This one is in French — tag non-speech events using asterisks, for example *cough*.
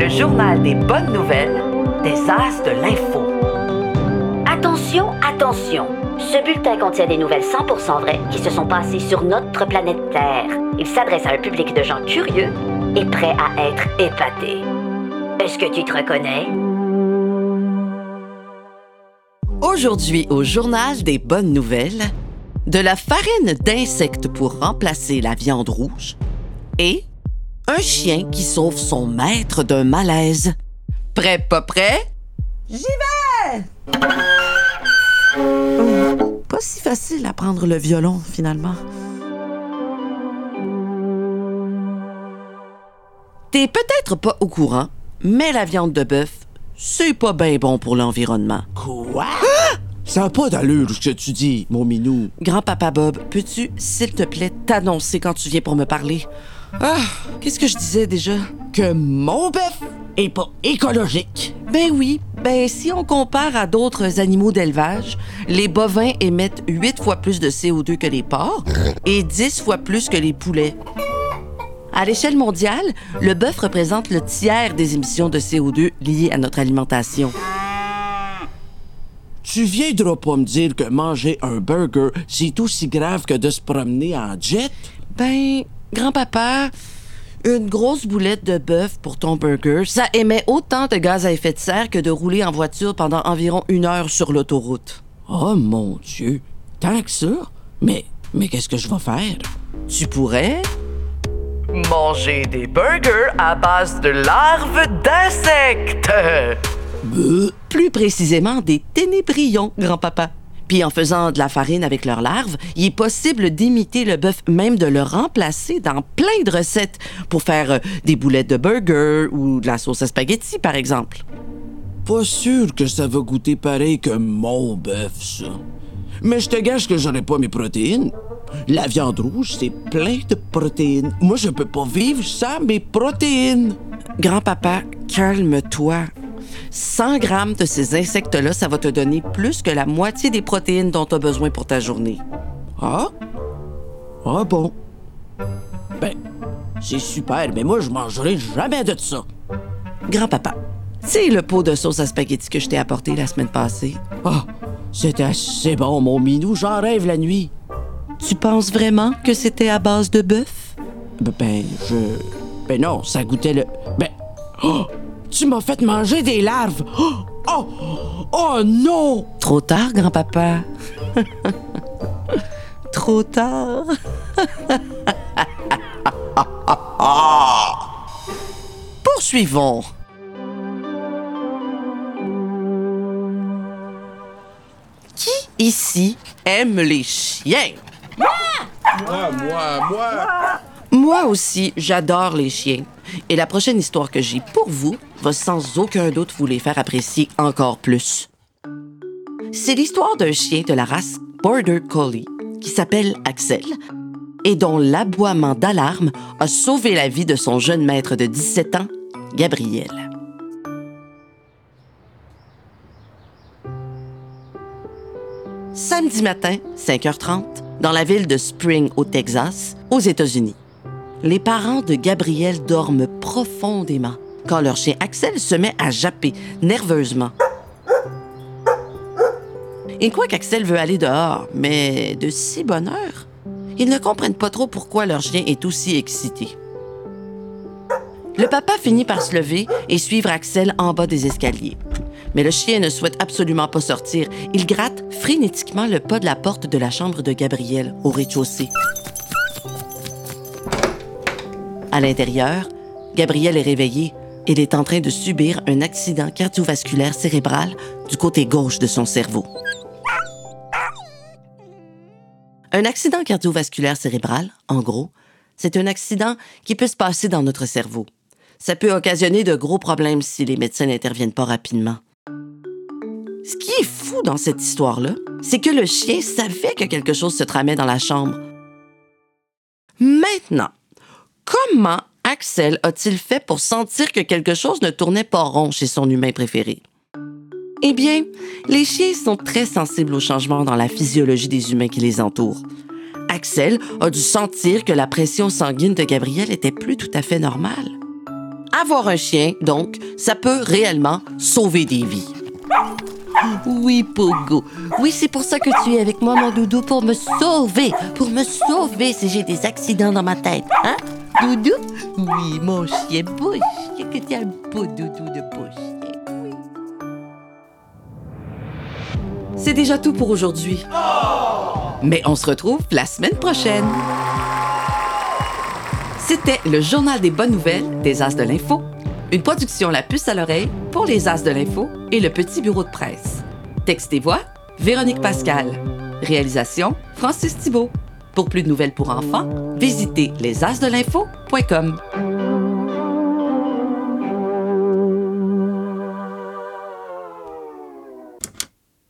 le journal des bonnes nouvelles des As de l'info. Attention, attention. Ce bulletin contient des nouvelles 100% vraies qui se sont passées sur notre planète Terre. Il s'adresse à un public de gens curieux et prêts à être épatés. Est-ce que tu te reconnais? Aujourd'hui au journal des bonnes nouvelles, de la farine d'insectes pour remplacer la viande rouge et un chien qui sauve son maître d'un malaise. Prêt, pas prêt? J'y vais! Oh, pas si facile à prendre le violon, finalement. T'es peut-être pas au courant, mais la viande de bœuf, c'est pas bien bon pour l'environnement. Quoi? Ça n'a pas d'allure ce que tu dis, mon minou. Grand-papa Bob, peux-tu, s'il te plaît, t'annoncer quand tu viens pour me parler? Ah, qu'est-ce que je disais déjà? Que mon bœuf est pas écologique. Ben oui, ben si on compare à d'autres animaux d'élevage, les bovins émettent 8 fois plus de CO2 que les porcs et 10 fois plus que les poulets. À l'échelle mondiale, le bœuf représente le tiers des émissions de CO2 liées à notre alimentation. Tu viendras pas me dire que manger un burger, c'est aussi grave que de se promener en jet? Ben, grand-papa, une grosse boulette de bœuf pour ton burger, ça émet autant de gaz à effet de serre que de rouler en voiture pendant environ une heure sur l'autoroute. Oh mon Dieu, tant que ça? Mais, mais qu'est-ce que je vais faire? Tu pourrais Manger des burgers à base de larves d'insectes. *laughs* plus précisément des ténébrions, grand-papa. Puis en faisant de la farine avec leurs larves, il est possible d'imiter le bœuf, même de le remplacer dans plein de recettes pour faire euh, des boulettes de burger ou de la sauce à spaghetti, par exemple. Pas sûr que ça va goûter pareil que mon bœuf, ça. Mais je te gâche que j'aurai pas mes protéines. La viande rouge, c'est plein de protéines. Moi, je peux pas vivre sans mes protéines. Grand-papa, calme-toi. 100 grammes de ces insectes-là, ça va te donner plus que la moitié des protéines dont tu as besoin pour ta journée. Ah? Ah bon? Ben, c'est super, mais moi, je mangerai jamais de ça. Grand-papa, c'est le pot de sauce à spaghetti que je t'ai apporté la semaine passée. Ah, c'est assez bon, mon minou, j'en rêve la nuit. Tu penses vraiment que c'était à base de bœuf? Ben, je. Ben non, ça goûtait le. Ben. Oh! Tu m'as fait manger des larves! Oh! Oh, oh non! Trop tard, grand-papa. *laughs* Trop tard. *laughs* Poursuivons. Qui ici aime les chiens? Moi, moi, moi. Moi aussi, j'adore les chiens. Et la prochaine histoire que j'ai pour vous va sans aucun doute vous les faire apprécier encore plus. C'est l'histoire d'un chien de la race Border Collie qui s'appelle Axel et dont l'aboiement d'alarme a sauvé la vie de son jeune maître de 17 ans, Gabriel. Samedi matin, 5h30, dans la ville de Spring, au Texas, aux États-Unis. Les parents de Gabriel dorment profondément quand leur chien Axel se met à japper nerveusement. Ils croient qu'Axel veut aller dehors, mais de si bonne heure, ils ne comprennent pas trop pourquoi leur chien est aussi excité. Le papa finit par se lever et suivre Axel en bas des escaliers. Mais le chien ne souhaite absolument pas sortir. Il gratte frénétiquement le pas de la porte de la chambre de Gabriel au rez-de-chaussée. À l'intérieur, Gabriel est réveillé. Il est en train de subir un accident cardiovasculaire cérébral du côté gauche de son cerveau. Un accident cardiovasculaire cérébral, en gros, c'est un accident qui peut se passer dans notre cerveau. Ça peut occasionner de gros problèmes si les médecins n'interviennent pas rapidement. Ce qui est fou dans cette histoire-là, c'est que le chien savait que quelque chose se tramait dans la chambre. Maintenant, comment Axel a-t-il fait pour sentir que quelque chose ne tournait pas rond chez son humain préféré? Eh bien, les chiens sont très sensibles aux changements dans la physiologie des humains qui les entourent. Axel a dû sentir que la pression sanguine de Gabriel était plus tout à fait normale. Avoir un chien, donc, ça peut réellement sauver des vies. Oui, Pogo. Oui, c'est pour ça que tu es avec moi, mon doudou, pour me sauver. Pour me sauver si j'ai des accidents dans ma tête. Hein? Doudou? Oui, mon chien, beau chien, que tu as un beau doudou de. C'est déjà tout pour aujourd'hui. Mais on se retrouve la semaine prochaine. C'était le Journal des bonnes nouvelles des As de l'Info. Une production La Puce à l'oreille pour les As de l'Info et le Petit Bureau de presse. Texte et voix, Véronique Pascal. Réalisation, Francis Thibault. Pour plus de nouvelles pour enfants, visitez lesasdelinfo.com.